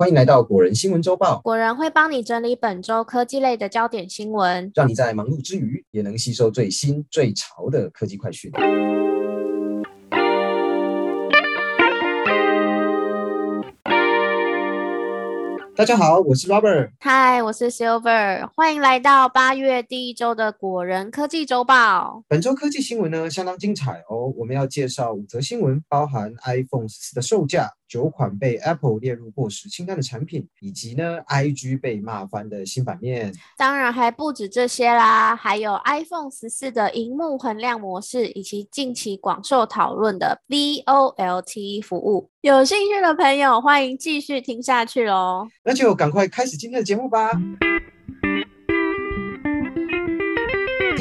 欢迎来到果仁新闻周报。果仁会帮你整理本周科技类的焦点新闻，让你在忙碌之余也能吸收最新最潮的科技快讯。大家好，我是 Robert。嗨，我是 Silver。欢迎来到八月第一周的果仁科技周报。本周科技新闻呢相当精彩哦，我们要介绍五则新闻，包含 iPhone 十四的售价。九款被 Apple 列入过时清单的产品，以及呢 IG 被骂翻的新版面，当然还不止这些啦，还有 iPhone 十四的荧幕衡亮模式，以及近期广受讨论的 VoLTE 服务。有兴趣的朋友，欢迎继续听下去喽。那就赶快开始今天的节目吧。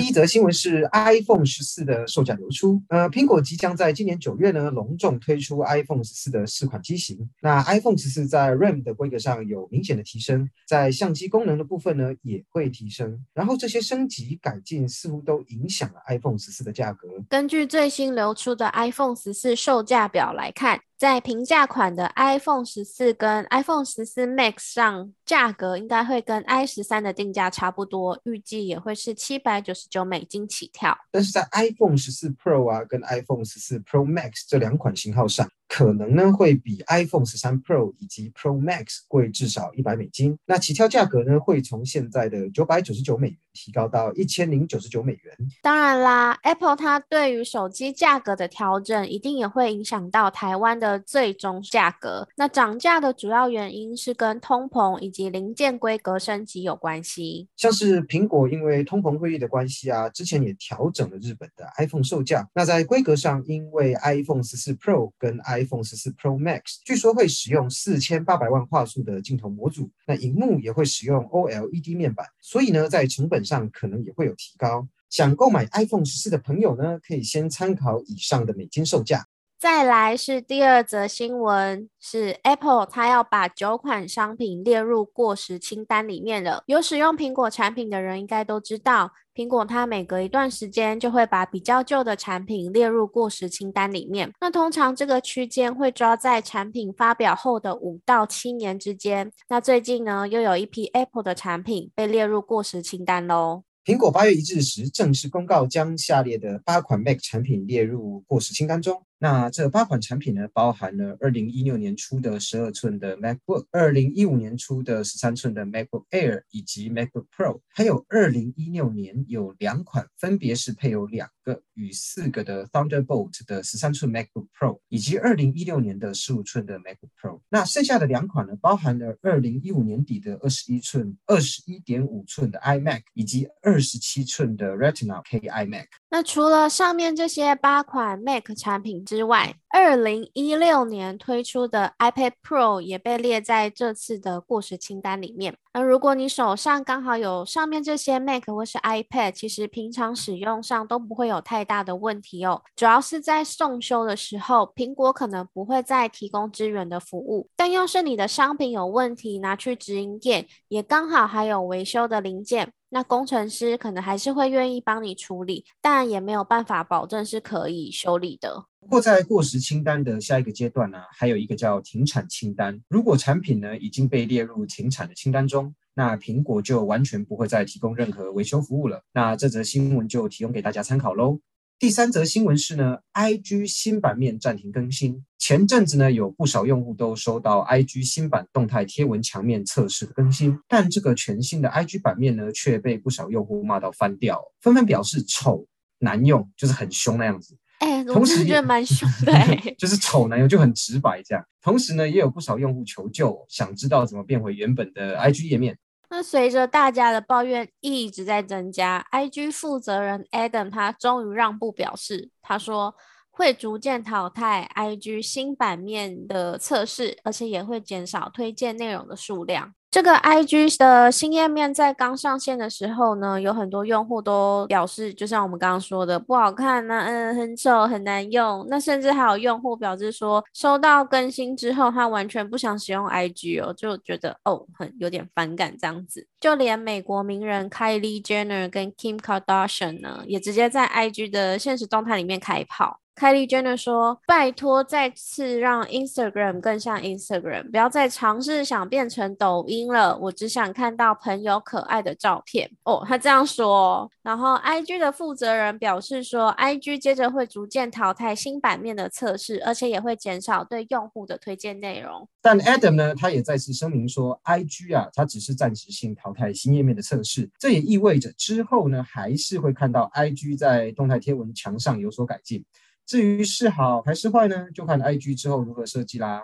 一则新闻是 iPhone 十四的售价流出。呃，苹果即将在今年九月呢隆重推出 iPhone 十四的四款机型。那 iPhone 十四在 RAM 的规格上有明显的提升，在相机功能的部分呢也会提升。然后这些升级改进似乎都影响了 iPhone 十四的价格。根据最新流出的 iPhone 十四售价表来看。在平价款的 iPhone 十四跟 iPhone 十四 Max 上，价格应该会跟 i 十三的定价差不多，预计也会是七百九十九美金起跳。但是在 iPhone 十四 Pro 啊，跟 iPhone 十四 Pro Max 这两款型号上。可能呢会比 iPhone 十三 Pro 以及 Pro Max 贵至少一百美金。那起跳价格呢会从现在的九百九十九美元提高到一千零九十九美元。当然啦，Apple 它对于手机价格的调整，一定也会影响到台湾的最终价格。那涨价的主要原因是跟通膨以及零件规格升级有关系。像是苹果因为通膨会议的关系啊，之前也调整了日本的 iPhone 售价。那在规格上，因为 iPhone 十四 Pro 跟 i iPhone 十四 Pro Max 据说会使用四千八百万画素的镜头模组，那荧幕也会使用 OLED 面板，所以呢，在成本上可能也会有提高。想购买 iPhone 十四的朋友呢，可以先参考以上的美金售价。再来是第二则新闻，是 Apple 它要把九款商品列入过时清单里面了。有使用苹果产品的人应该都知道，苹果它每隔一段时间就会把比较旧的产品列入过时清单里面。那通常这个区间会抓在产品发表后的五到七年之间。那最近呢，又有一批 Apple 的产品被列入过时清单喽。苹果八月一日时正式公告，将下列的八款 Mac 产品列入过时清单中。那这八款产品呢，包含了二零一六年初的十二寸的 MacBook，二零一五年初的十三寸的 MacBook Air 以及 MacBook Pro，还有二零一六年有两款，分别是配有两个与四个的 Thunderbolt 的十三寸 MacBook Pro，以及二零一六年的十五寸的 MacBook Pro。那剩下的两款呢，包含了二零一五年底的二十一寸、二十一点五寸的 iMac，以及二十七寸的 Retina K iMac。那除了上面这些八款 Mac 产品之外，二零一六年推出的 iPad Pro 也被列在这次的过时清单里面。那如果你手上刚好有上面这些 Mac 或是 iPad，其实平常使用上都不会有太大的问题哦。主要是在送修的时候，苹果可能不会再提供支援的服务。但要是你的商品有问题，拿去直营店，也刚好还有维修的零件。那工程师可能还是会愿意帮你处理，但也没有办法保证是可以修理的。不过，在过时清单的下一个阶段呢，还有一个叫停产清单。如果产品呢已经被列入停产的清单中，那苹果就完全不会再提供任何维修服务了。那这则新闻就提供给大家参考喽。第三则新闻是呢，IG 新版面暂停更新。前阵子呢，有不少用户都收到 IG 新版动态贴文墙面测试的更新，但这个全新的 IG 版面呢，却被不少用户骂到翻掉，纷纷表示丑难用，就是很凶那样子。哎，同时觉得蛮凶 的，就是丑男友，就很直白这样。同时呢，也有不少用户求救，想知道怎么变回原本的 IG 页面。那随着大家的抱怨一直在增加，IG 负责人 Adam 他终于让步，表示他说会逐渐淘汰 IG 新版面的测试，而且也会减少推荐内容的数量。这个 IG 的新页面在刚上线的时候呢，有很多用户都表示，就像我们刚刚说的，不好看呢，嗯，很丑，很难用。那甚至还有用户表示说，收到更新之后，他完全不想使用 IG 哦，就觉得哦，很有点反感这样子。就连美国名人 Kylie Jenner 跟 Kim Kardashian 呢，也直接在 IG 的现实动态里面开炮。Kylie Jenner 说：“拜托，再次让 Instagram 更像 Instagram，不要再尝试想变成抖音了。我只想看到朋友可爱的照片。”哦，他这样说。然后 IG 的负责人表示说：“IG 接着会逐渐淘汰新版面的测试，而且也会减少对用户的推荐内容。”但 Adam 呢，他也再次声明说：“IG 啊，它只是暂时性淘汰新页面的测试，这也意味着之后呢，还是会看到 IG 在动态贴文墙上有所改进。”至于是好还是坏呢？就看 IG 之后如何设计啦。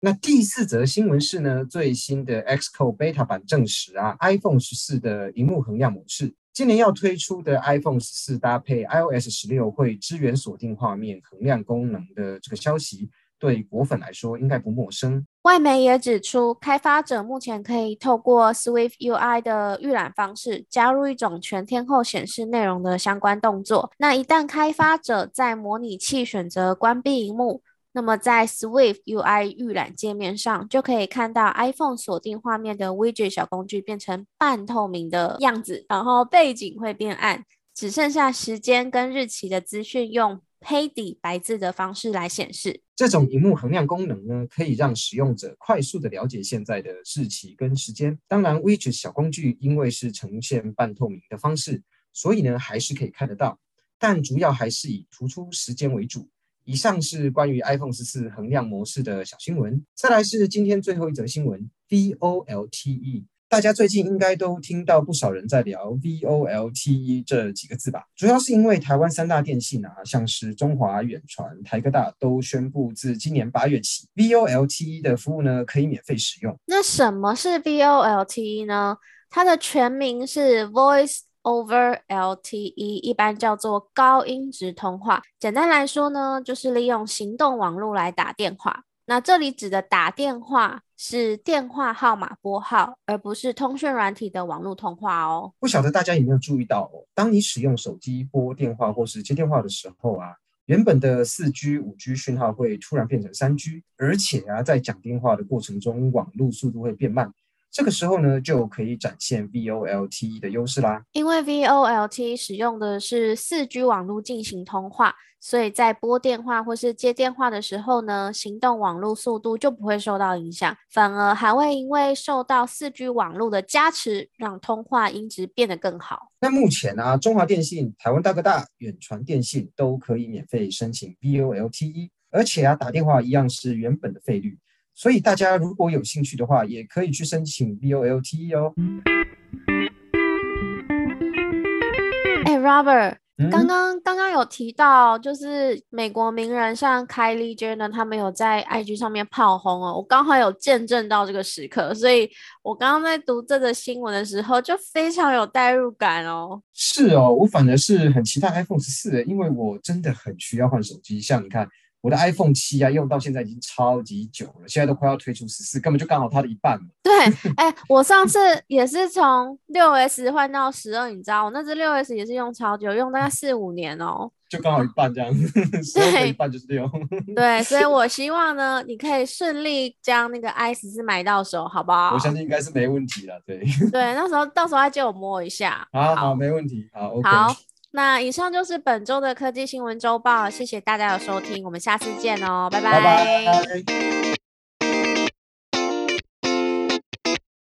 那第四则新闻是呢，最新的 Xcode Beta 版证实啊，iPhone 十四的荧幕衡量模式，今年要推出的 iPhone 十四搭配 iOS 十六会支援锁定画面衡量功能的这个消息。对果粉来说应该不陌生。外媒也指出，开发者目前可以透过 Swift UI 的预览方式，加入一种全天候显示内容的相关动作。那一旦开发者在模拟器选择关闭荧幕，那么在 Swift UI 预览界面上就可以看到 iPhone 锁定画面的 Widget 小工具变成半透明的样子，然后背景会变暗，只剩下时间跟日期的资讯用。黑底白字的方式来显示这种荧幕衡量功能呢，可以让使用者快速的了解现在的日期跟时间。当然，Widget 小工具因为是呈现半透明的方式，所以呢还是可以看得到，但主要还是以突出时间为主。以上是关于 iPhone 十四衡量模式的小新闻。再来是今天最后一则新闻，VoLTE。大家最近应该都听到不少人在聊 VoLTE 这几个字吧？主要是因为台湾三大电信啊，像是中华远传、台科大都宣布自今年八月起，VoLTE 的服务呢可以免费使用。那什么是 VoLTE 呢？它的全名是 Voice over LTE，一般叫做高音质通话。简单来说呢，就是利用行动网络来打电话。那这里指的打电话是电话号码拨号，而不是通讯软体的网络通话哦。不晓得大家有没有注意到哦，当你使用手机拨电话或是接电话的时候啊，原本的四 G、五 G 讯号会突然变成三 G，而且啊，在讲电话的过程中，网络速度会变慢。这个时候呢，就可以展现 VoLTE 的优势啦。因为 VoLTE 使用的是四 G 网络进行通话，所以在拨电话或是接电话的时候呢，行动网络速度就不会受到影响，反而还会因为受到四 G 网络的加持，让通话音质变得更好。那目前呢，中华电信、台湾大哥大、远传电信都可以免费申请 VoLTE，而且啊，打电话一样是原本的费率。所以大家如果有兴趣的话，也可以去申请 VoLTE 哦。哎，Robert，刚刚刚刚有提到，就是美国名人像 Kylie Jenner 他们有在 IG 上面炮轰哦，我刚好有见证到这个时刻，所以我刚刚在读这个新闻的时候就非常有代入感哦。是哦，我反而是很期待 iPhone 十四，因为我真的很需要换手机，像你看。我的 iPhone 七啊，用到现在已经超级久了，现在都快要推出十四，根本就刚好它的一半对，哎，我上次也是从六 S 换到十二，你知道，我那只六 S 也是用超久，用大概四五年哦，就刚好一半这样，子。对一半就是六。对，所以我希望呢，你可以顺利将那个 i 十四买到手，好不好？我相信应该是没问题了，对。对，那时候到时候再借我摸一下。好好，没问题，好，OK。好。那以上就是本周的科技新闻周报，谢谢大家的收听，我们下次见哦，拜拜。